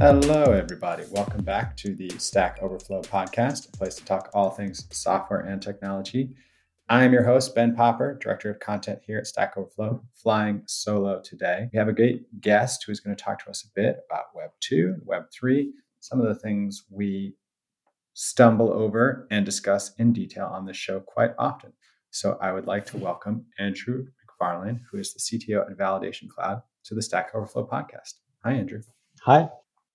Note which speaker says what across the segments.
Speaker 1: Hello, everybody. Welcome back to the Stack Overflow podcast, a place to talk all things software and technology. I am your host, Ben Popper, Director of Content here at Stack Overflow, flying solo today. We have a great guest who is going to talk to us a bit about Web 2 and Web 3, some of the things we stumble over and discuss in detail on this show quite often. So I would like to welcome Andrew McFarlane, who is the CTO at Validation Cloud, to the Stack Overflow podcast. Hi, Andrew.
Speaker 2: Hi,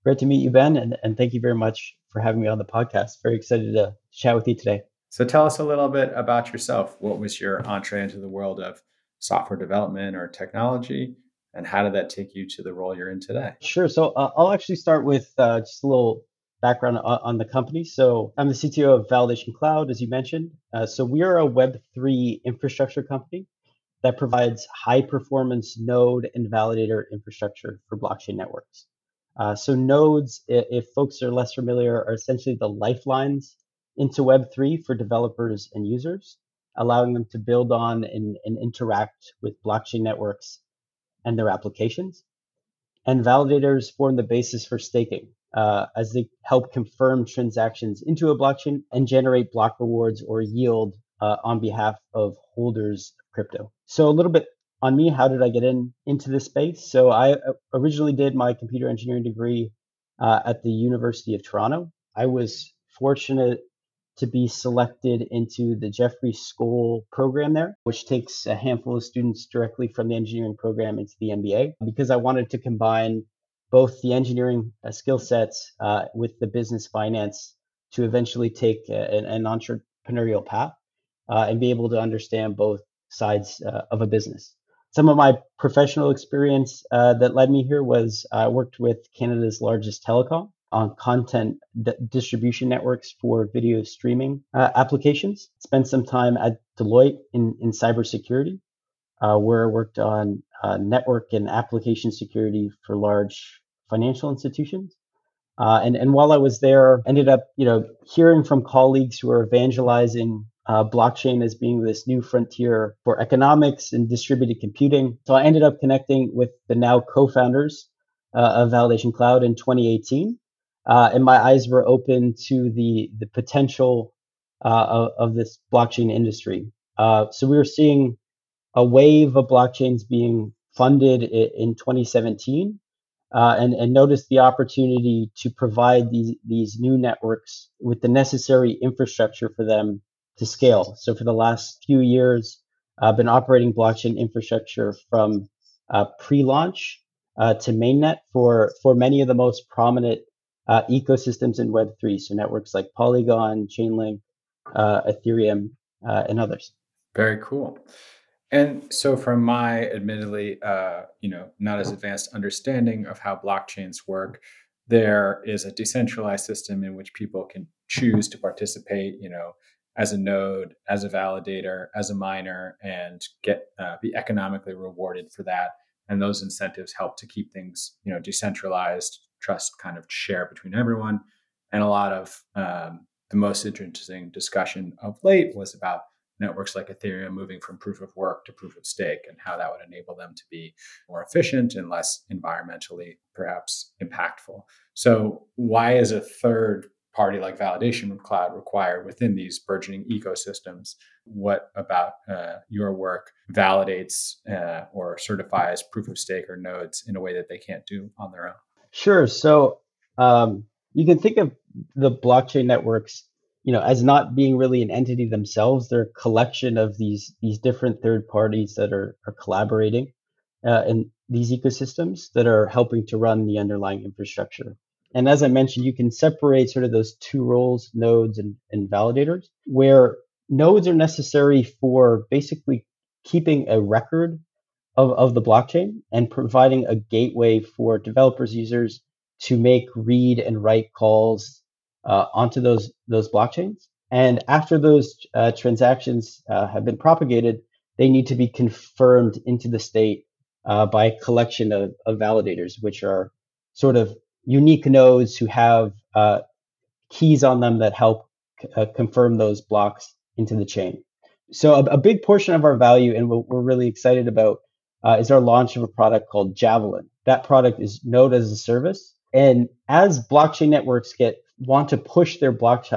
Speaker 2: great to meet you, Ben, and, and thank you very much for having me on the podcast. Very excited to chat with you today.
Speaker 1: So tell us a little bit about yourself. What was your entree into the world of software development or technology? And how did that take you to the role you're in today?
Speaker 2: Sure. So uh, I'll actually start with uh, just a little background on, on, the company. So I'm the CTO of Validation Cloud, as you mentioned. Uh, so we are a Web3 infrastructure company that provides high performance node and validator infrastructure for blockchain networks. Uh, so nodes, if folks are less familiar, are essentially the lifelines into Web3 for developers and users, allowing them to build on and, and interact with blockchain networks and their applications. And validators form the basis for staking, uh, as they help confirm transactions into a blockchain and generate block rewards or yield uh, on behalf of holders of crypto. So a little bit on me, how did I get in into this space? So I uh, originally did my computer engineering degree uh, at the University of Toronto. I was fortunate to be selected into the Jeffrey Skoll program there, which takes a handful of students directly from the engineering program into the MBA because I wanted to combine both the engineering uh, skill sets uh, with the business finance to eventually take a, an, entrepreneurial path uh, and be able to understand both sides uh, of a business. Some of my professional experience uh, that led me here was I worked with Canada's largest telecom on content d- distribution networks for video streaming uh, applications. Spent some time at Deloitte in, in cybersecurity, uh, where I worked on uh, network and application security for large financial institutions. Uh, and, and while I was there, ended up, you know, hearing from colleagues who are evangelizing uh, blockchain as being this new frontier for economics and distributed computing. So I ended up connecting with the now co-founders uh, of Validation Cloud in 2018 uh, and my eyes were open to the the potential uh, of, of, this blockchain industry. Uh, so we were seeing a wave of blockchains being funded in 2017, uh, and and noticed the opportunity to provide these these new networks with the necessary infrastructure for them to scale. So for the last few years, I've been operating blockchain infrastructure from uh, pre-launch uh, to mainnet for for many of the most prominent uh, ecosystems in Web3, so networks like Polygon, Chainlink, uh, Ethereum, uh, and others.
Speaker 1: Very cool. And so, from my admittedly, uh, you know, not as advanced understanding of how blockchains work, there is a decentralized system in which people can choose to participate, you know, as a node, as a validator, as a miner, and get uh, be economically rewarded for that. And those incentives help to keep things, you know, decentralized, trust kind of share between everyone. And a lot of um, the most interesting discussion of late was about networks like Ethereum moving from proof of work to proof of stake and how that would enable them to be more efficient and less environmentally perhaps impactful. So, why is a third party like validation cloud required within these burgeoning ecosystems? What about uh, your work validates uh, or certifies proof of stake or nodes in a way that they can't do on their own?
Speaker 2: Sure. So um, you can think of the blockchain networks, you know, as not being really an entity themselves. They're a collection of these these different third parties that are are collaborating uh, in these ecosystems that are helping to run the underlying infrastructure. And as I mentioned, you can separate sort of those two roles, nodes and, and validators, where nodes are necessary for basically keeping a record of, of the blockchain and providing a gateway for developers, users to make read and write calls uh, onto those those blockchains. And after those uh, transactions uh, have been propagated, they need to be confirmed into the state uh, by a collection of, of, validators, which are sort of unique nodes who have uh, keys on them that help c- uh, confirm those blocks into the chain. So a, a, big portion of our value, and what we're really excited about, uh, is our launch of a product called Javelin. That product is Node as a service, And as blockchain networks get want to push their block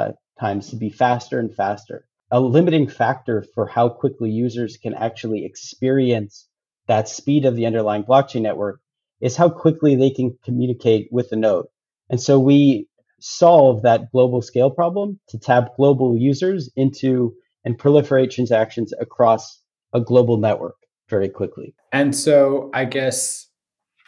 Speaker 2: times to be faster and faster, a limiting factor for how quickly users can actually experience that speed of the underlying blockchain network is how quickly they can communicate with the node. And so we solve that global scale problem to tap global users into and proliferate transactions across a global network very quickly.
Speaker 1: And so I guess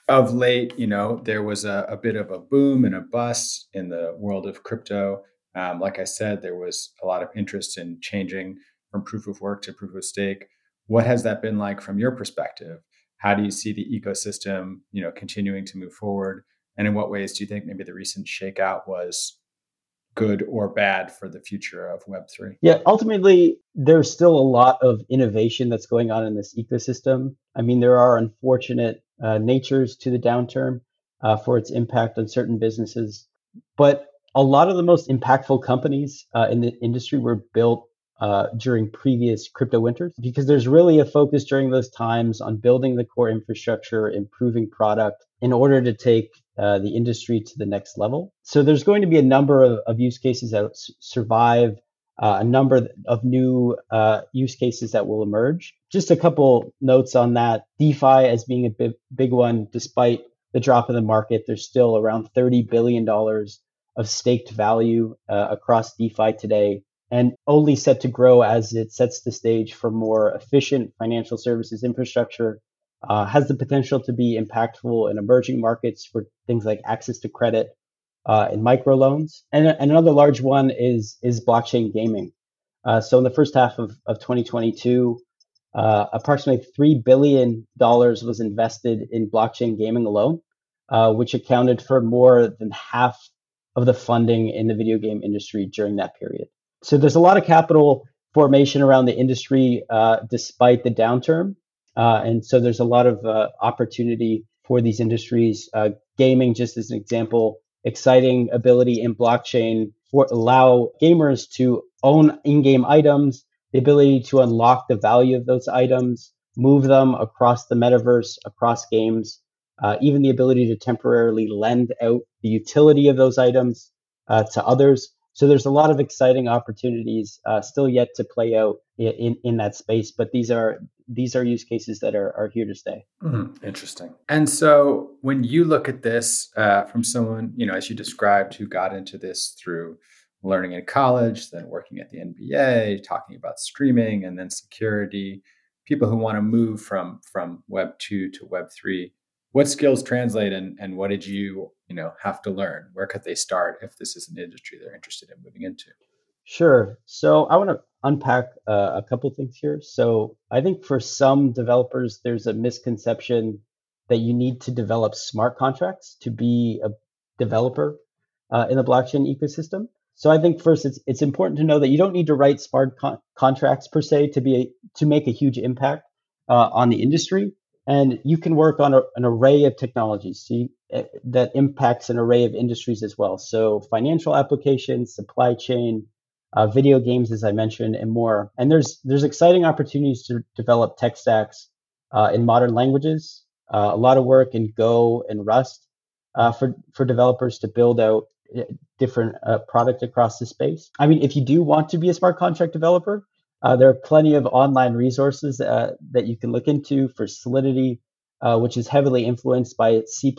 Speaker 1: of late, you know, there was a, a bit of a boom and a bust in the world of crypto. Um, like I said, there was a lot of interest in changing from proof of work to proof of stake. What has that been like from your perspective? How do you see the ecosystem, you know, continuing to move forward? And in what ways do you think maybe the recent shakeout was good or bad for the future of Web3?
Speaker 2: Yeah, ultimately, there's still a lot of innovation that's going on in this ecosystem. I mean, there are unfortunate uh, natures to the downturn uh, for its impact on certain businesses. But a lot of the most impactful companies uh, in the industry were built uh, during previous crypto winters because there's really a focus during those times on building the core infrastructure, improving product in order to take uh, the industry to the next level. So there's going to be a number of, of use cases that survive, uh, a number of new uh, use cases that will emerge. Just a couple notes on that. DeFi as being a big, big one, despite the drop in the market, there's still around $30 billion of staked value uh, across DeFi today and only set to grow as it sets the stage for more efficient financial services infrastructure uh, has the potential to be impactful in emerging markets for things like access to credit uh, and microloans. And, and another large one is is blockchain gaming. Uh, so in the first half of, of 2022, uh, approximately three billion dollars was invested in blockchain gaming alone, uh, which accounted for more than half of the funding in the video game industry during that period. So there's a lot of capital formation around the industry uh, despite the downturn. Uh, and so there's a lot of uh, opportunity for these industries. Uh, gaming, just as an example, exciting ability in blockchain for allow gamers to own in-game items, the ability to unlock the value of those items, move them across the metaverse, across games, uh, even the ability to temporarily lend out the utility of those items uh, to others. So there's a lot of exciting opportunities uh, still yet to play out in, in that space, but these are these are use cases that are, are here to stay.
Speaker 1: Mm, interesting. And so when you look at this uh, from someone, you know, as you described, who got into this through learning in college, then working at the NBA, talking about streaming and then security, people who want to move from from Web two to Web three, what skills translate and, and what did you you know have to learn? Where could they start if this is an industry they're interested in moving into?
Speaker 2: Sure. So i want to unpack uh, a couple things here. So i think for some developers there's a misconception that you need to develop smart contracts to be a developer uh, in the blockchain ecosystem. So i think first it's it's important to know that you don't need to write smart con- contracts per se to be a, to make a huge impact uh, on the industry and you can work on a, an array of technologies uh, that impacts an array of industries as well. So financial applications, supply chain, uh, video games, as I mentioned, and more. And there's there's exciting opportunities to develop tech stacks uh, in modern languages. Uh, a lot of work in Go and Rust uh, for for developers to build out uh, different product across the space. I mean, if you do want to be a smart contract developer, uh, there are plenty of online resources uh, that you can look into for Solidity, uh, which is heavily influenced by C++,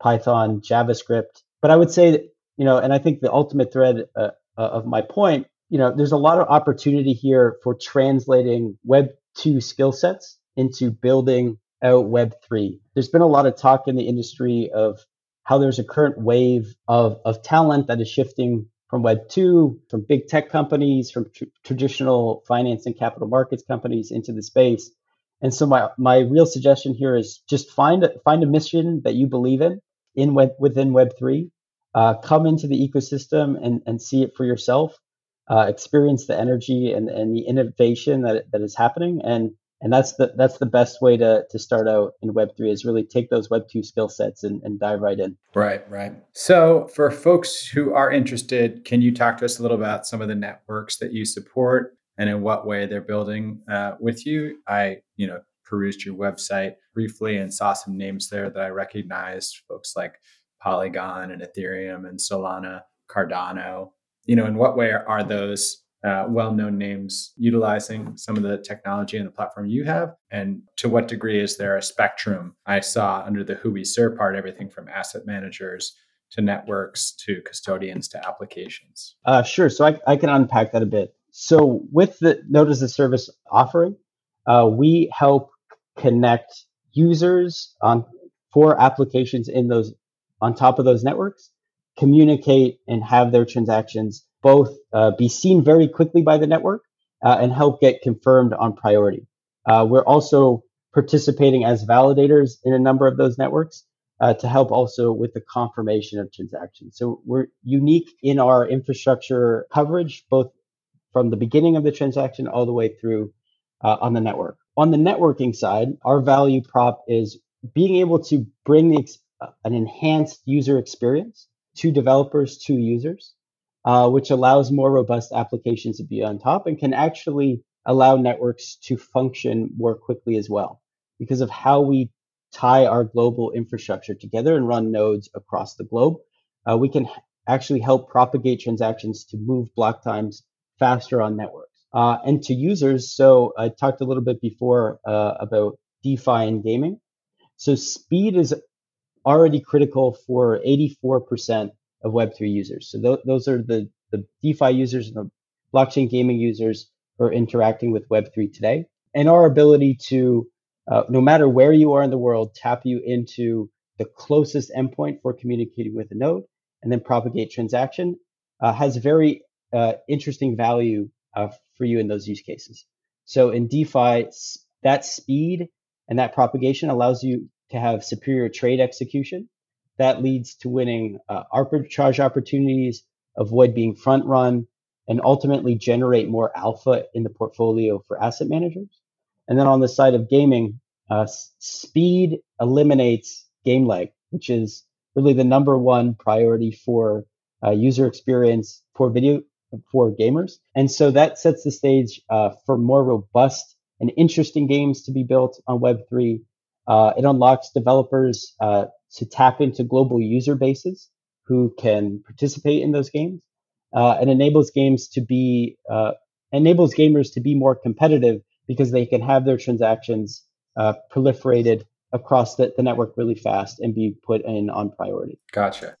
Speaker 2: Python, JavaScript. But I would say that, you know, and I think the ultimate thread uh, of my point, you know, there's a lot of opportunity here for translating Web 2 skill sets into building out Web 3. There's been a lot of talk in the industry of how there's a current wave of, of talent that is shifting from Web 2, from big tech companies, from tr- traditional finance and capital markets companies into the space. And so my, my real suggestion here is just find a, find a mission that you believe in in web, within Web3. Uh, come into the ecosystem and, and see it for yourself. Uh, experience the energy and, and the innovation that, that is happening and and that's the that's the best way to to start out in web 3 is really take those web 2 skill sets and, and dive right in.
Speaker 1: Right right. So for folks who are interested can you talk to us a little about some of the networks that you support and in what way they're building uh, with you? I you know perused your website briefly and saw some names there that i recognized folks like Polygon and Ethereum and Solana, Cardano. You know, in what way are those uh, well-known names utilizing some of the technology and the platform you have? And to what degree is there a spectrum i saw under the who we serve part everything from asset managers to networks to custodians to applications?
Speaker 2: Uh, sure. So I, I can unpack that a bit. So with the node as a service offering uh, we help connect users on for applications in those on top of those networks communicate and have their transactions both uh, be seen very quickly by the network uh, and help get confirmed on priority. Uh, we're also participating as validators in a number of those networks uh, to help also with the confirmation of transactions. So we're unique in our infrastructure coverage, both from the beginning of the transaction all the way through uh, on the network. On the networking side, our value prop is being able to bring uh, an enhanced user experience to developers, to users, uh, which allows more robust applications to be on top and can actually allow networks to function more quickly as well because of how we tie our global infrastructure together and run nodes across the globe. Uh, we can actually help propagate transactions to move block times faster on networks. Uh, and to users, so I talked a little bit before uh, about DeFi and gaming. So speed is already critical for 84% of Web3 users. So th- those are the, the DeFi users and the blockchain gaming users who are interacting with Web3 today. And our ability to, uh, no matter where you are in the world, tap you into the closest endpoint for communicating with a node and then propagate transaction uh, has very uh, interesting value uh, for you in those use cases. So in DeFi, that speed and that propagation allows you to have superior trade execution that leads to winning uh, arbitrage opportunities, avoid being front run, and ultimately generate more alpha in the portfolio for asset managers. And then on the side of gaming, uh, speed eliminates game lag, which is really the number one priority for uh, user experience for video for gamers. And so that sets the stage uh, for more robust and interesting games to be built on Web3. Uh, it unlocks developers uh, to tap into global user bases who can participate in those games uh, and enables games to be uh, enables gamers to be more competitive because they can have their transactions uh, proliferated across the, the network really fast and be put in on priority.
Speaker 1: Gotcha.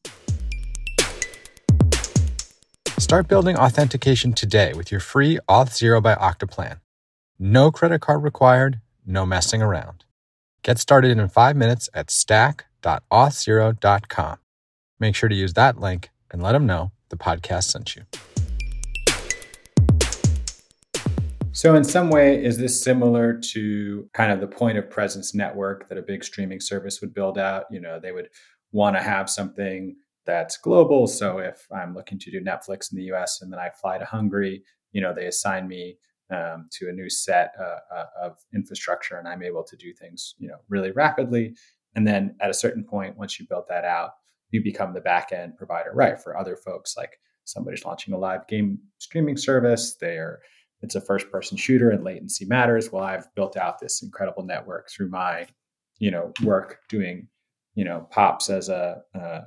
Speaker 3: Start building authentication today with your free Auth0 by Okta plan. No credit card required, no messing around. Get started in five minutes at stack www.auth0.com. Make sure to use that link and let them know the podcast sent you.
Speaker 1: So, in some way, is this similar to kind of the point of presence network that a big streaming service would build out? You know, they would want to have something that's global. So, if I'm looking to do Netflix in the US and then I fly to Hungary, you know, they assign me um, to a new set uh, uh, of infrastructure and I'm able to do things, you know, really rapidly. And then at a certain point, once you build that out, you become the back end provider, right? For other folks, like somebody's launching a live game streaming service, they're it's a first person shooter and latency matters. Well, I've built out this incredible network through my, you know, work doing, you know, pops as a, a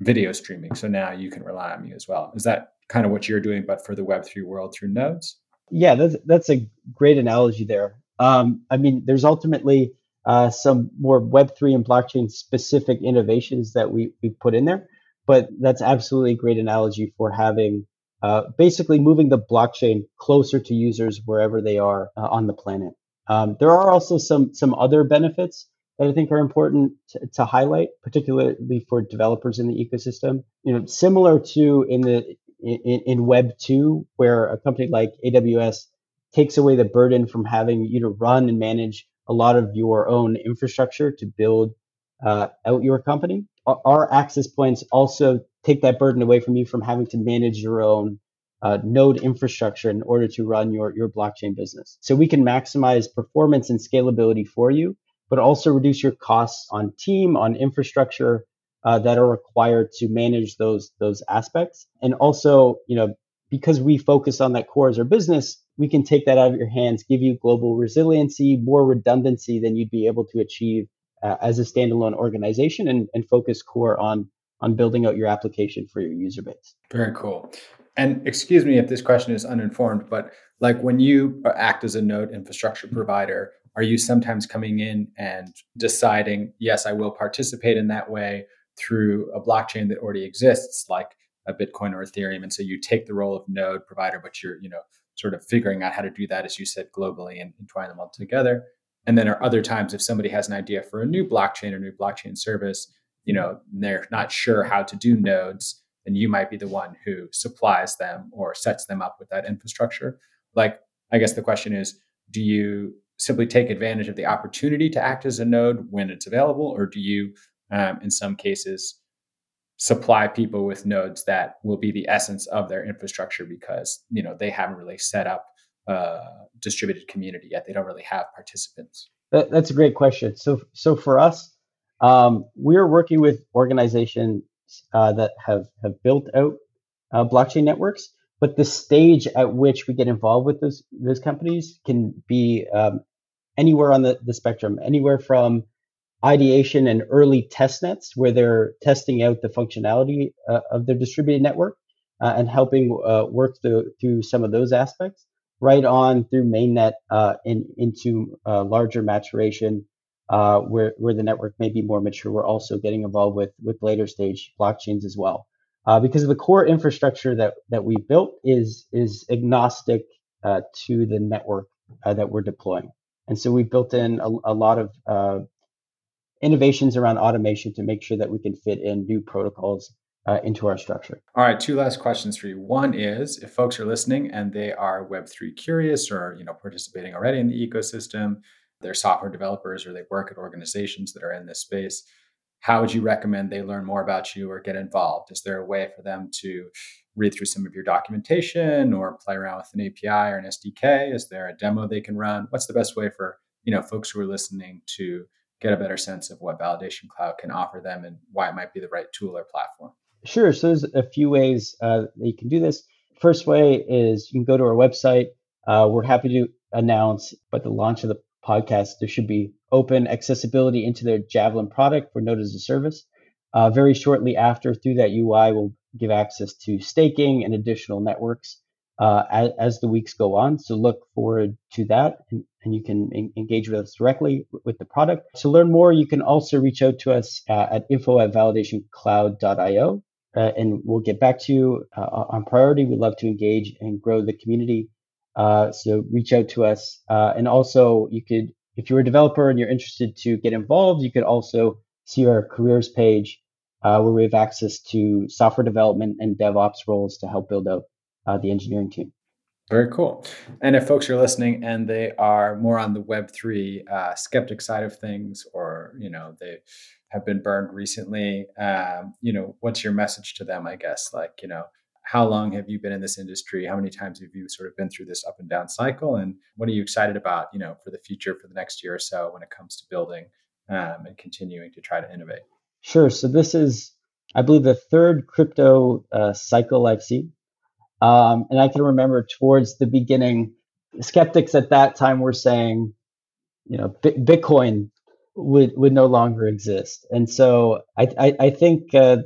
Speaker 1: video streaming. So now you can rely on me as well. Is that kind of what you're doing, but for the Web3 world through nodes?
Speaker 2: Yeah, that's, that's a great analogy there. Um, I mean, there's ultimately uh, some more Web3 and blockchain specific innovations that we, we put in there. But that's absolutely a great analogy for having uh, basically moving the blockchain closer to users wherever they are uh, on the planet. Um, there are also some some other benefits that I think are important to, to, highlight, particularly for developers in the ecosystem. You know, similar to in the in, in Web two, where a company like AWS takes away the burden from having you to run and manage a lot of your own infrastructure to build uh, out your company. Our, access points also take that burden away from you from having to manage your own uh, node infrastructure in order to run your, your blockchain business. So we can maximize performance and scalability for you, but also reduce your costs on team, on infrastructure uh, that are required to manage those those aspects. And also, you know, because we focus on that core as our business, we can take that out of your hands, give you global resiliency, more redundancy than you'd be able to achieve uh, as a standalone organization and, and focus core on on building out your application for your user base.
Speaker 1: Very cool. And excuse me if this question is uninformed, but like when you act as a node infrastructure provider, are you sometimes coming in and deciding, yes, I will participate in that way through a blockchain that already exists, like a Bitcoin or Ethereum? And so you take the role of node provider, but you're, you know, sort of figuring out how to do that, as you said, globally and entwine them all together. And then there are other times if somebody has an idea for a new blockchain or new blockchain service, you know, they're not sure how to do nodes, then you might be the one who supplies them or sets them up with that infrastructure. Like, I guess the question is, do you simply take advantage of the opportunity to act as a node when it's available, or do you, um, in some cases, supply people with nodes that will be the essence of their infrastructure because you know they haven't really set up a distributed community yet. They don't really have participants.
Speaker 2: That, that's a great question. So, so for us, um, we're working with organizations uh, that have have built out uh, blockchain networks, but the stage at which we get involved with those those companies can be um, anywhere on the, the spectrum, anywhere from ideation and early test nets where they're testing out the functionality uh, of their distributed network uh, and helping uh, work through, through some of those aspects, right on through mainnet uh, in, into uh, larger maturation uh, where, where the network may be more mature. We're also getting involved with, with later stage blockchains as well. because the core infrastructure that, that we built is, is agnostic to the network that we're deploying. And so we built in a, a lot of innovations around automation to make sure that we can fit in new protocols uh, into our structure.
Speaker 1: All right, two last questions for you. One is if folks are listening and they are Web3 curious or you know participating already in the ecosystem, they're software developers or they work at organizations that are in this space, how would you recommend they learn more about you or get involved? Is there a way for them to read through some of your documentation or play around with an API or an SDK? Is there a demo they can run? What's the best way for you know folks who are listening to get a better sense of what Validation Cloud can offer them and why it might be the right tool or platform?
Speaker 2: Sure. So there's a few ways uh, that you can do this. First way is you can go to our website. Uh, we're happy to announce, but the launch of the podcast, there should be open accessibility into their Javelin product for Node as a Service. Uh, very shortly after, through that UI, we'll give access to staking and additional networks uh, as, as, the weeks go on. So look forward to that, and, and you can en- engage with us directly with the product. To learn more, you can also reach out to us uh, at info at validationcloud.io, uh, and we'll get back to you uh, on priority. We'd love to engage and grow the community. Uh, so reach out to us, uh, and also you could, if you're a developer and you're interested to get involved, you could also see our careers page. where we have access to software development and DevOps roles to help build out uh, the engineering team.
Speaker 1: Very cool. And if folks are listening and they are more on the Web three uh, skeptic side of things, or you know they have been burned recently, um, you know, what's your message to them? I guess like you know, how long have you been in this industry? How many times have you sort of been through this up and down cycle? And what are you excited about? You know, for the future, for the next year or so, when it comes to building um, and continuing to try to innovate.
Speaker 2: Sure. So this is, I believe, the third crypto uh, cycle I've seen. Um, and I can remember towards the beginning, skeptics at that time were saying, you know, B- Bitcoin would would no longer exist. And so I I, I think uh,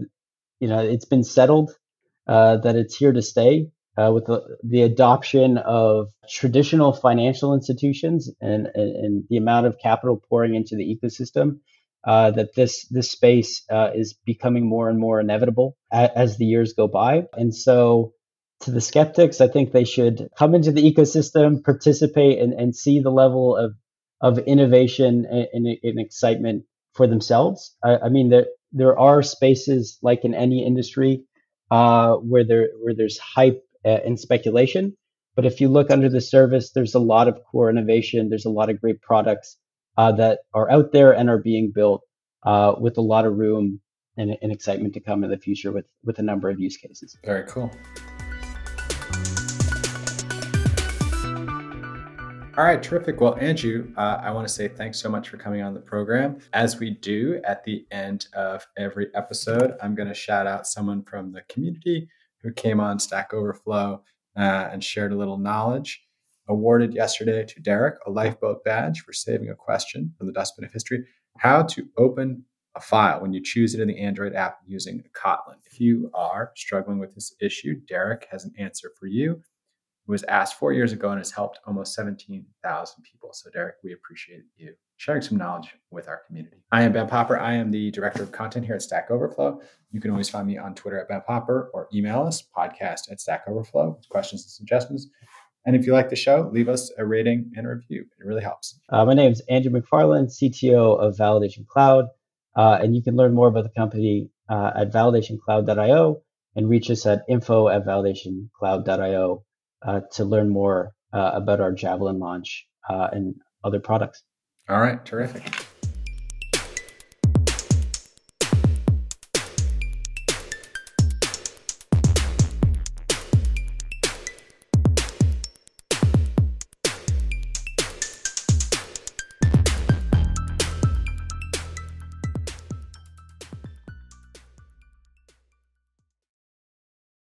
Speaker 2: you know it's been settled uh, that it's here to stay. Uh, with the, the adoption of traditional financial institutions and, and, and, the amount of capital pouring into the ecosystem, uh, that this this space uh, is becoming more and more inevitable as, as the years go by. And so to the skeptics, I think they should come into the ecosystem, participate, and, and see the level of of innovation and, and, and excitement for themselves. I, I, mean, there there are spaces like in any industry uh, where there where there's hype uh, and speculation. But if you look under the surface, there's a lot of core innovation. There's a lot of great products uh, that are out there and are being built uh, with a lot of room and, and excitement to come in the future with with a number of use cases.
Speaker 1: Very cool. All right, terrific. Well, Andrew, uh, I want to say thanks so much for coming on the program. As we do at the end of every episode, I'm going to shout out someone from the community who came on Stack Overflow uh, and shared a little knowledge. Awarded yesterday to Derek a lifeboat badge for saving a question from the dustbin of history how to open a file when you choose it in the Android app using Kotlin. If you are struggling with this issue, Derek has an answer for you. It was asked four years ago and has helped almost 17,000 people. So, Derek, we appreciate you sharing some knowledge with our community. I am Ben Popper. I am the director of content here at Stack Overflow. You can always find me on Twitter at Ben Popper or email us podcast at Stack Overflow with questions and suggestions. And if you like the show, leave us a rating and a review. It really helps.
Speaker 2: Uh, my name is Andrew McFarland, CTO of Validation Cloud. Uh, and you can learn more about the company uh, at validationcloud.io and reach us at info at validationcloud.io to learn more uh, about our Javelin launch uh, and other products.
Speaker 1: All right, terrific.